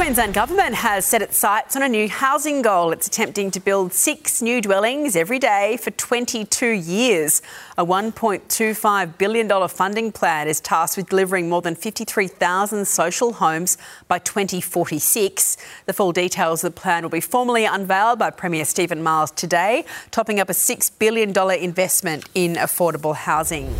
Queensland Government has set its sights on a new housing goal. It's attempting to build six new dwellings every day for 22 years. A $1.25 billion funding plan is tasked with delivering more than 53,000 social homes by 2046. The full details of the plan will be formally unveiled by Premier Steven Miles today, topping up a $6 billion investment in affordable housing.